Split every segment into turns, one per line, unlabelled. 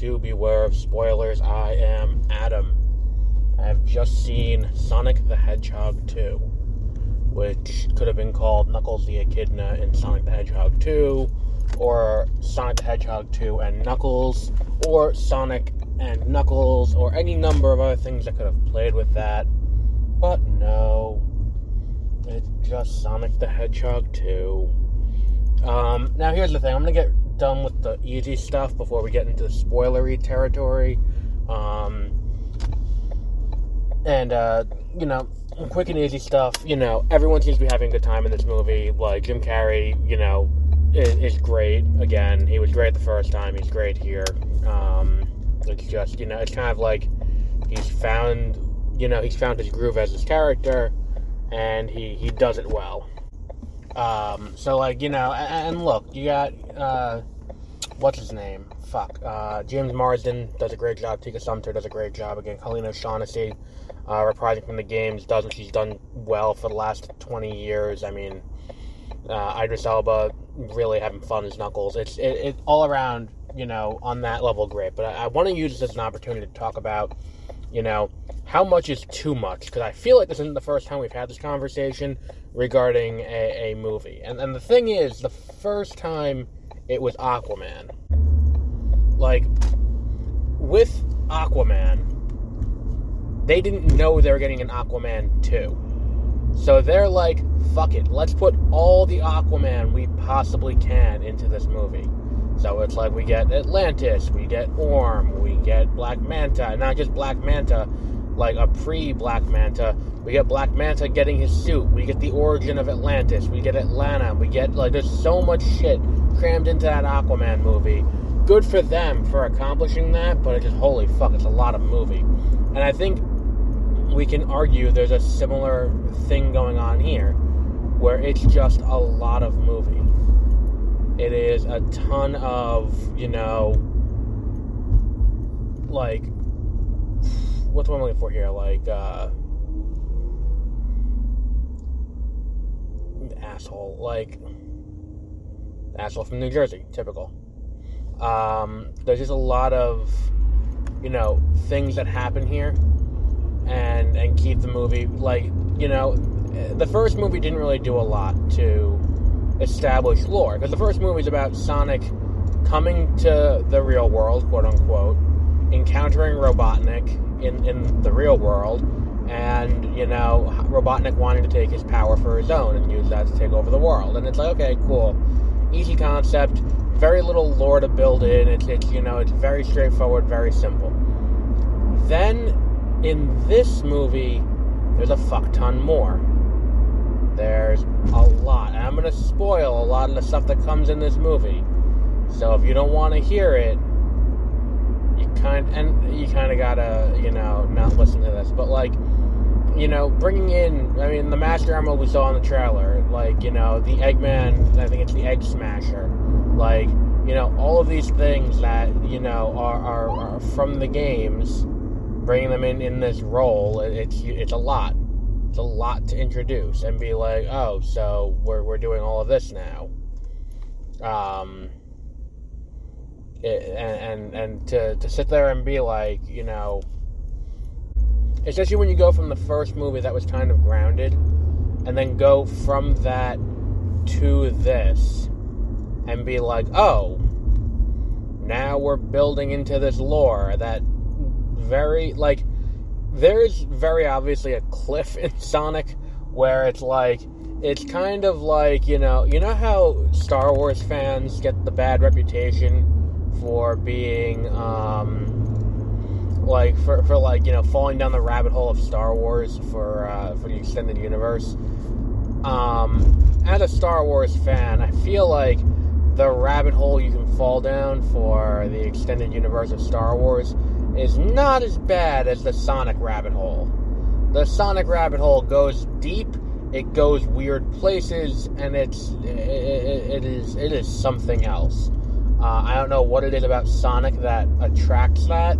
to Beware of Spoilers. I am Adam. I have just seen Sonic the Hedgehog 2, which could have been called Knuckles the Echidna in Sonic the Hedgehog 2, or Sonic the Hedgehog 2 and Knuckles, or Sonic and Knuckles, or any number of other things that could have played with that. But no, it's just Sonic the Hedgehog 2. Um, now, here's the thing I'm going to get done with the easy stuff before we get into spoilery territory. Um, and, uh, you know, quick and easy stuff. You know, everyone seems to be having a good time in this movie. Like, Jim Carrey, you know, is, is great. Again, he was great the first time. He's great here. Um, it's just, you know, it's kind of like he's found, you know, he's found his groove as his character, and he, he does it well. Um, so like you know, and, and look, you got uh, what's his name? Fuck, uh, James Marsden does a great job. Tika Sumpter does a great job again. Colleen O'Shaughnessy, uh, reprising from the games, does what she's done well for the last twenty years. I mean, uh, Idris Elba really having fun as Knuckles. It's it, it all around, you know, on that level great. But I, I want to use this as an opportunity to talk about, you know, how much is too much? Because I feel like this isn't the first time we've had this conversation regarding a, a movie. And, and the thing is, the first time it was Aquaman. Like, with Aquaman, they didn't know they were getting an Aquaman 2. So they're like, fuck it, let's put all the Aquaman we possibly can into this movie. So it's like we get Atlantis, we get Orm, we get Black Manta, not just Black Manta, like a pre Black Manta. We get Black Manta getting his suit. We get the origin of Atlantis. We get Atlanta. We get like there's so much shit crammed into that Aquaman movie. Good for them for accomplishing that, but it's just holy fuck, it's a lot of movie. And I think we can argue there's a similar thing going on here where it's just a lot of movie. It is a ton of, you know, like what's what I'm looking for here? Like, uh, asshole, like asshole from New Jersey, typical. Um, there's just a lot of, you know, things that happen here, and and keep the movie like, you know, the first movie didn't really do a lot to establish lore because the first movie is about Sonic coming to the real world, quote unquote, encountering Robotnik in, in the real world, and, you know, Robotnik wanting to take his power for his own and use that to take over the world. And it's like, okay, cool. Easy concept, very little lore to build in. It's, it's you know, it's very straightforward, very simple. Then, in this movie, there's a fuck ton more. There's a lot. And I'm going to spoil a lot of the stuff that comes in this movie. So if you don't want to hear it, you kind and you kind of gotta you know not listen to this, but like you know bringing in I mean the Master Emerald we saw in the trailer, like you know the Eggman, I think it's the Egg Smasher, like you know all of these things that you know are are, are from the games, bringing them in in this role, it's it's a lot. It's a lot to introduce and be like, oh, so we're, we're doing all of this now. Um, and and, and to, to sit there and be like, you know, especially when you go from the first movie that was kind of grounded, and then go from that to this, and be like, oh, now we're building into this lore that very like there's very obviously a cliff in Sonic where it's like it's kind of like you know you know how Star Wars fans get the bad reputation for being um, like for, for like you know falling down the rabbit hole of Star Wars for uh, for the extended universe. Um, as a Star Wars fan, I feel like the rabbit hole you can fall down for the extended universe of Star Wars is not as bad as the Sonic rabbit hole. The Sonic rabbit hole goes deep, it goes weird places, and it's it, it, is it is something else. Uh, I don't know what it is about Sonic that attracts that,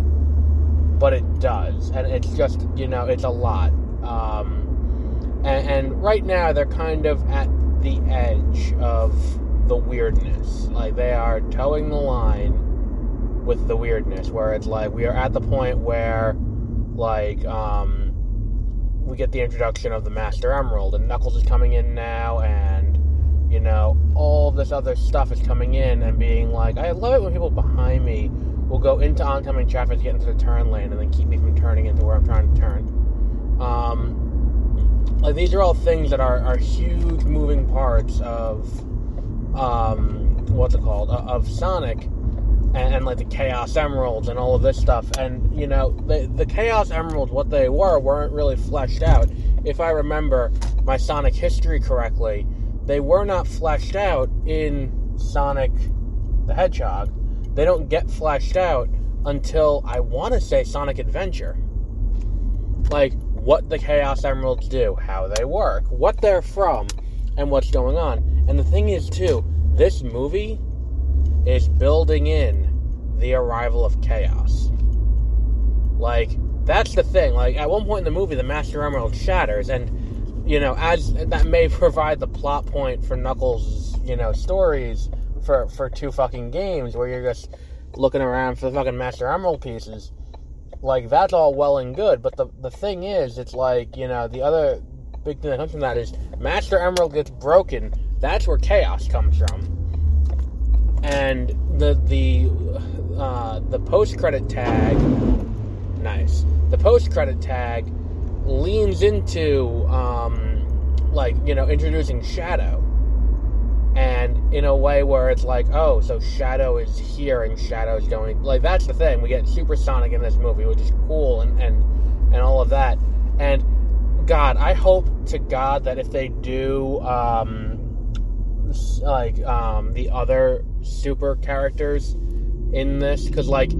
but it does, and it's just you know it's a lot. Um, and, and right now they're kind of at the edge of the weirdness. Like they are toeing the line with the weirdness, where it's like we are at the point where, like, um, we get the introduction of the Master Emerald, and Knuckles is coming in now, and you know, all this other stuff is coming in and being like, I love it when people behind me will go into oncoming traffic to get into the turn lane and then keep me from turning into where I'm trying to turn. Um, like these are all things that are, are huge moving parts of um, what's it called of Sonic and, and, like the Chaos Emeralds and all of this stuff. And you know, the the Chaos Emeralds, what they were, weren't really fleshed out. If I remember my Sonic history correctly, they were not fleshed out in Sonic the Hedgehog. They don't get fleshed out until I want to say Sonic Adventure. Like what the Chaos Emeralds do, how they work, what they're from, and what's going on. And the thing is, too, this movie is building in the arrival of chaos. Like, that's the thing. Like, at one point in the movie, the Master Emerald shatters, and you know, as that may provide the plot point for Knuckles' you know stories for for two fucking games where you're just looking around for the fucking Master Emerald pieces. Like that's all well and good, but the the thing is, it's like you know the other big thing that comes from that is Master Emerald gets broken. That's where chaos comes from, and the the uh, the post credit tag, nice. The post credit tag leans into um, like you know introducing Shadow, and in a way where it's like, oh, so Shadow is here and Shadow's going like that's the thing. We get Supersonic in this movie, which is cool and and and all of that. And God, I hope to God that if they do um, like um, the other super characters in this, because like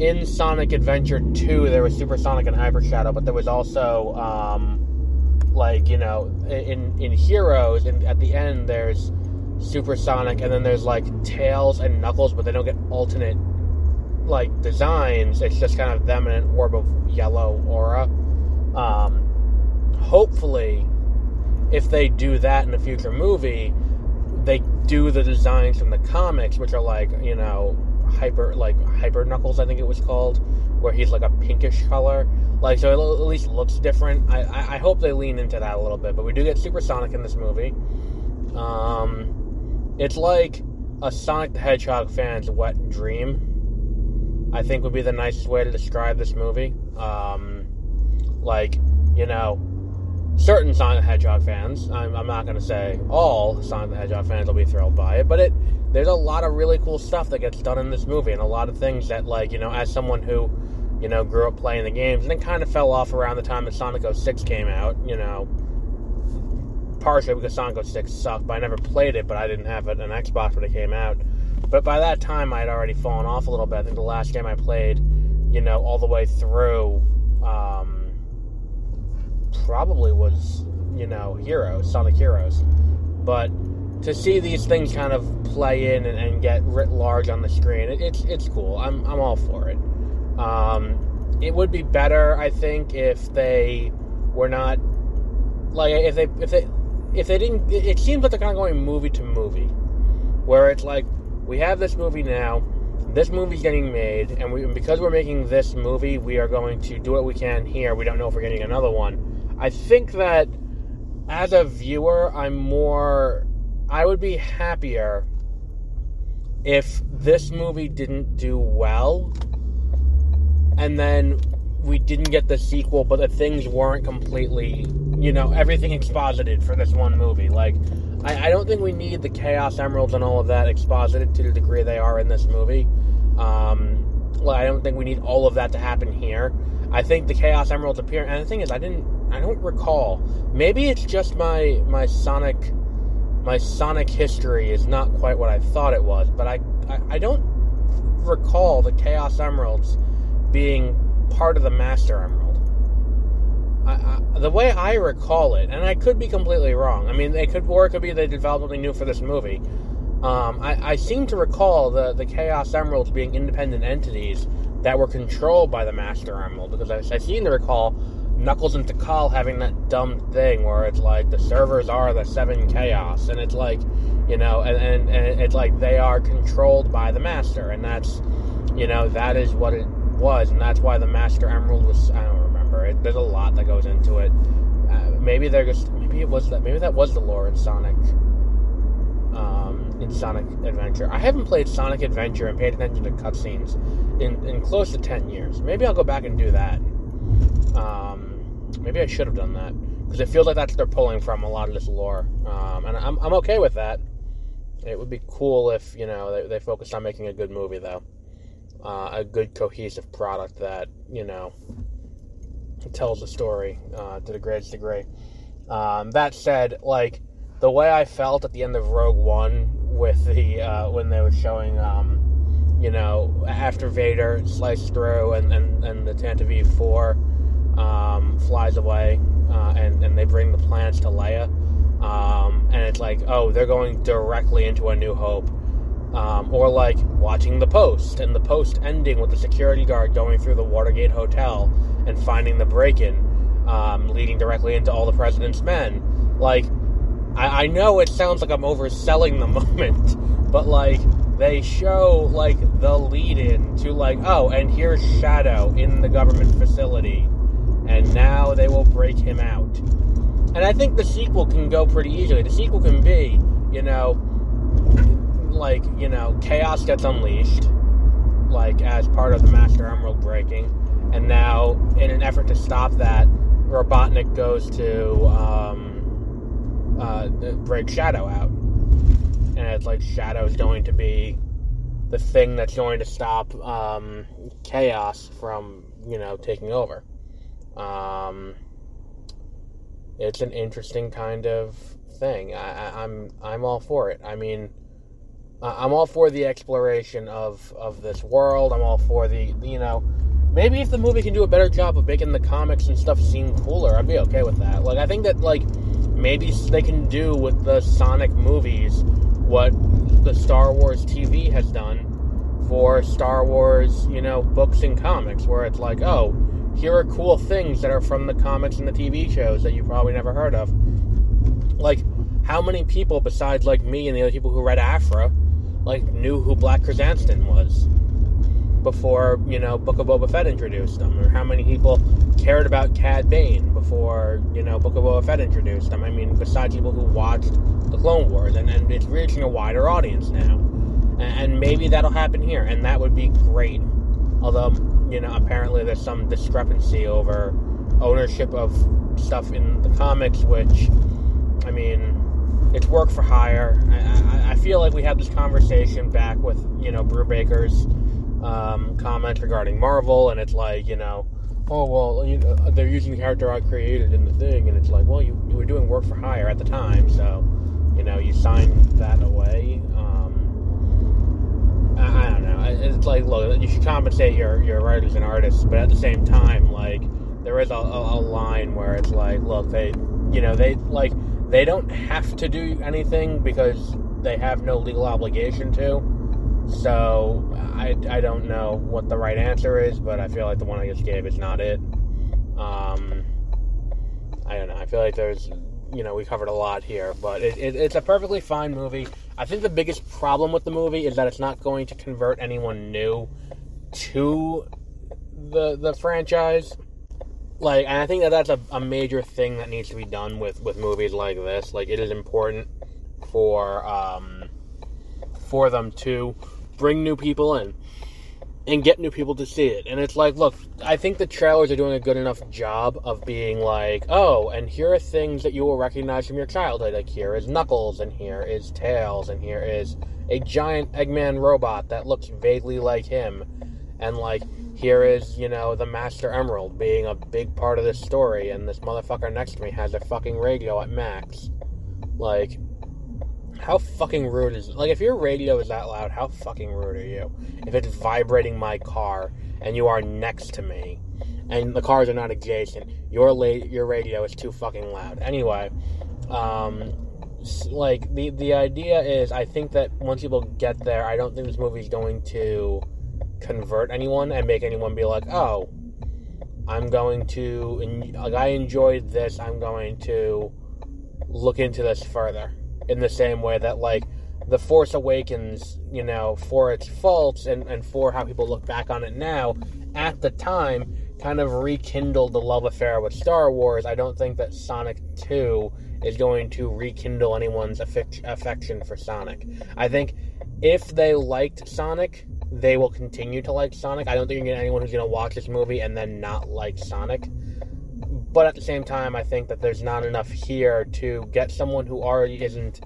in Sonic Adventure 2, there was Super Sonic and Hyper Shadow, but there was also, um, like, you know, in, in Heroes, and at the end, there's Super Sonic, and then there's, like, Tails and Knuckles, but they don't get alternate, like, designs. It's just kind of them in an orb of yellow aura. Um, hopefully, if they do that in a future movie, they do the designs from the comics, which are like, you know, hyper like hyper knuckles i think it was called where he's like a pinkish color. Like so it at least looks different. I, I, I hope they lean into that a little bit but we do get supersonic in this movie. Um it's like a sonic the hedgehog fan's wet dream i think would be the nicest way to describe this movie. Um like you know certain Sonic the Hedgehog fans, I'm, I'm not going to say all Sonic the Hedgehog fans will be thrilled by it, but it there's a lot of really cool stuff that gets done in this movie, and a lot of things that, like, you know, as someone who, you know, grew up playing the games and then kind of fell off around the time that Sonic 06 came out, you know, partially because Sonic 06 sucked, but I never played it, but I didn't have an Xbox when it came out. But by that time, I had already fallen off a little bit. I think the last game I played, you know, all the way through, um, probably was, you know, Heroes, Sonic Heroes. But to see these things kind of play in and, and get writ large on the screen, it, it's it's cool. I'm I'm all for it. Um, it would be better, I think, if they were not like if they if they if they didn't. It seems like they're kind of going movie to movie, where it's like we have this movie now. This movie's getting made, and we because we're making this movie, we are going to do what we can here. We don't know if we're getting another one. I think that as a viewer, I'm more I would be happier if this movie didn't do well and then we didn't get the sequel, but the things weren't completely, you know, everything exposited for this one movie. Like, I, I, don't think we need the Chaos Emeralds and all of that exposited to the degree they are in this movie. Um, well, I don't think we need all of that to happen here. I think the Chaos Emeralds appear, and the thing is, I didn't, I don't recall. Maybe it's just my my Sonic my Sonic history is not quite what I thought it was, but I, I, I don't recall the Chaos Emeralds being part of the Master Emerald. I, I, the way I recall it, and I could be completely wrong. I mean, they could, or it could be they developed something new for this movie. Um, I, I seem to recall the, the Chaos Emeralds being independent entities that were controlled by the Master Emerald, because I, I seem to recall Knuckles and Tikal having that dumb thing where it's like the servers are the seven chaos, and it's like, you know, and, and, and it's like they are controlled by the master, and that's You know, that is what it was, and that's why the Master Emerald was. I don't remember. It, there's a lot that goes into it. Uh, maybe they're just. Maybe it was that. Maybe that was the lore in Sonic. Um, in Sonic Adventure. I haven't played Sonic Adventure and paid attention to cutscenes in, in close to ten years. Maybe I'll go back and do that. Um, maybe I should have done that because it feels like that's they're pulling from a lot of this lore, um, and I'm I'm okay with that. It would be cool if you know they, they focused on making a good movie though, uh, a good cohesive product that you know tells the story uh, to the greatest degree. Um, that said, like the way I felt at the end of Rogue One with the uh, when they were showing, um, you know, after Vader sliced through and and, and the Tantive Four um, flies away, uh, and and they bring the plans to Leia um, and it's like, oh, they're going directly into A New Hope. Um, or like watching the post and the post ending with the security guard going through the Watergate Hotel and finding the break in, um, leading directly into all the president's men. Like, I, I know it sounds like I'm overselling the moment, but like, they show like the lead in to like, oh, and here's Shadow in the government facility, and now they will break him out. And I think the sequel can go pretty easily. The sequel can be, you know, like, you know, chaos gets unleashed, like, as part of the Master Emerald breaking. And now, in an effort to stop that, Robotnik goes to um, uh, break Shadow out. It's like Shadow's going to be the thing that's going to stop um, chaos from, you know, taking over. Um, it's an interesting kind of thing. I, am I'm, I'm all for it. I mean, I'm all for the exploration of of this world. I'm all for the you know, maybe if the movie can do a better job of making the comics and stuff seem cooler, I'd be okay with that. Like I think that like maybe they can do with the Sonic movies what the Star Wars TV has done for Star Wars, you know, books and comics, where it's like, oh, here are cool things that are from the comics and the TV shows that you probably never heard of. Like, how many people besides like me and the other people who read Aphra, like knew who Black Krrsantan was before you know Book of Boba Fett introduced them, or how many people cared about Cad Bane before you know Book of Boba Fett introduced them? I mean, besides people who watched the Clone Wars, and, and it's reaching a wider audience now, and, and maybe that'll happen here, and that would be great. Although you know, apparently there's some discrepancy over ownership of stuff in the comics, which, I mean, it's work for hire. I, I, I feel like we had this conversation back with, you know, Brubaker's um, comment regarding Marvel, and it's like, you know, oh, well, you know, they're using the character I created in the thing, and it's like, well, you, you were doing work for hire at the time, so, you know, you signed that away. Um, I, don't know. It's like, look, you should compensate your, your writers and artists, but at the same time, like, there is a, a, a line where it's like, look, they, you know, they, like, they don't have to do anything because they have no legal obligation to. So I, I don't know what the right answer is, but I feel like the one I just gave is not it. Um, I don't know. I feel like there's you know we covered a lot here, but it, it, it's a perfectly fine movie. I think the biggest problem with the movie is that it's not going to convert anyone new to the the franchise. Like, and I think that that's a, a major thing that needs to be done with with movies like this. Like, it is important for um, for them to bring new people in and get new people to see it. And it's like, look, I think the trailers are doing a good enough job of being like, oh, and here are things that you will recognize from your childhood. Like, here is Knuckles, and here is Tails, and here is a giant Eggman robot that looks vaguely like him. And, like, here is, you know, the Master Emerald being a big part of this story, and this motherfucker next to me has a fucking radio at max. Like, how fucking rude is it? Like, if your radio is that loud, how fucking rude are you? If it's vibrating my car and you are next to me and the cars are not adjacent, your la- your radio is too fucking loud. Anyway, um, like the the idea is, I think that once people get there, I don't think this movie is going to convert anyone and make anyone be like, oh, I'm going to like I enjoyed this. I'm going to look into this further in the same way that like The Force Awakens, you know, for its faults and, and for how people look back on it now, at the time, kind of rekindled the love affair with Star Wars. I don't think that Sonic 2 is going to rekindle anyone's affection for Sonic. I think if they liked Sonic, they will continue to like Sonic. I don't think you're going to get anyone who's going to watch this movie and then not like Sonic. But at the same time, I think that there's not enough here to get someone who already isn't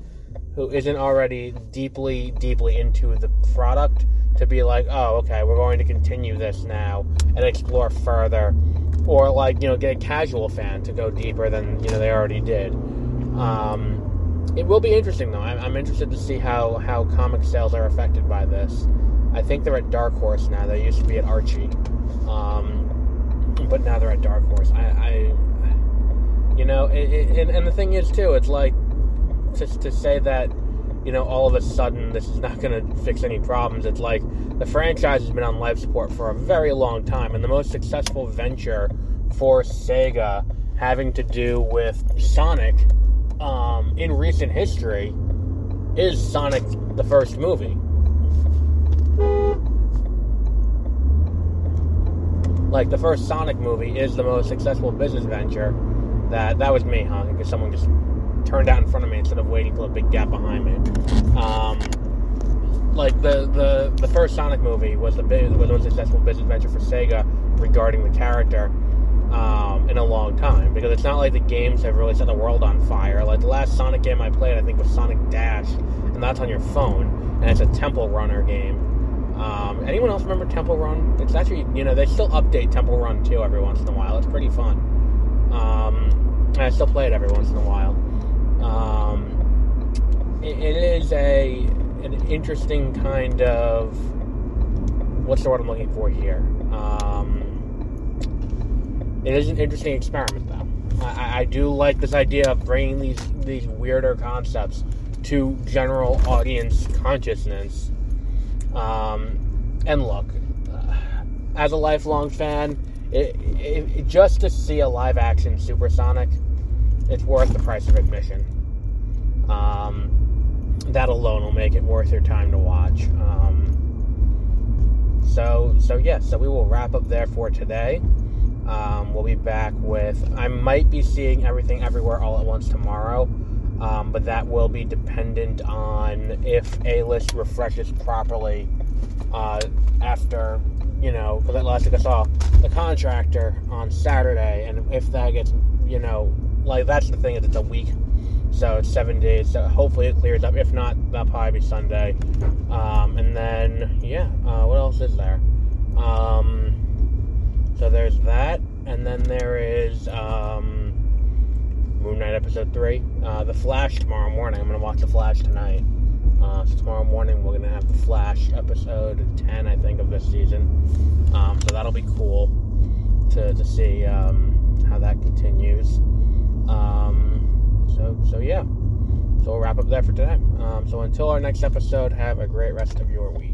who isn't already deeply deeply into the product to be like, oh, okay, we're going to continue this now and explore further, or like you know get a casual fan to go deeper than you know they already did. Um, it will be interesting though. I'm, I'm, interested to see how how comic sales are affected by this. I think they're at Dark Horse now. They used to be at Archie, um, but now they're at Dark Horse. I, I you know, it, it, and, and the thing is too, it's like just to say that you know, all of a sudden this is not going to fix any problems. It's like the franchise has been on life support for a very long time, and the most successful venture for Sega having to do with Sonic um, in recent history is Sonic the first movie. Like the first Sonic movie is the most successful business venture. That that was me, huh? Because someone just turned out in front of me instead of waiting for a big gap behind me. Um, like the, the the first Sonic movie was the was the most successful business venture for Sega regarding the character um, in a long time because it's not like the games have really set the world on fire. Like the last Sonic game I played, I think was Sonic Dash, and that's on your phone, and it's a temple runner game. Anyone else remember Temple Run? It's actually, you know, they still update Temple Run too every once in a while. It's pretty fun. Um, I still play it every once in a while. Um, it, it is a an interesting kind of what's the word I'm looking for here. Um, it is an interesting experiment, though. I, I do like this idea of bringing these these weirder concepts to general audience consciousness um, and look, uh, as a lifelong fan, it, it, it, just to see a live action Supersonic, it's worth the price of admission. Um, that alone will make it worth your time to watch. Um, so, so yeah, so we will wrap up there for today. Um, we'll be back with. I might be seeing everything everywhere all at once tomorrow um, but that will be dependent on if A list refreshes properly uh, after, you know, because that last week I saw the contractor on Saturday, and if that gets, you know, like that's the thing is it's a week, so it's seven days. So hopefully it clears up. If not, that'll probably be Sunday. Um, and then yeah, uh, what else is there? Um, so there's that, and then there is. Um, Moon Knight episode three. Uh, the Flash tomorrow morning. I'm gonna watch the Flash tonight. Uh, so tomorrow morning we're gonna have the Flash episode ten, I think, of this season. Um, so that'll be cool to to see um, how that continues. Um, so so yeah. So we'll wrap up there for today. Um, so until our next episode, have a great rest of your week.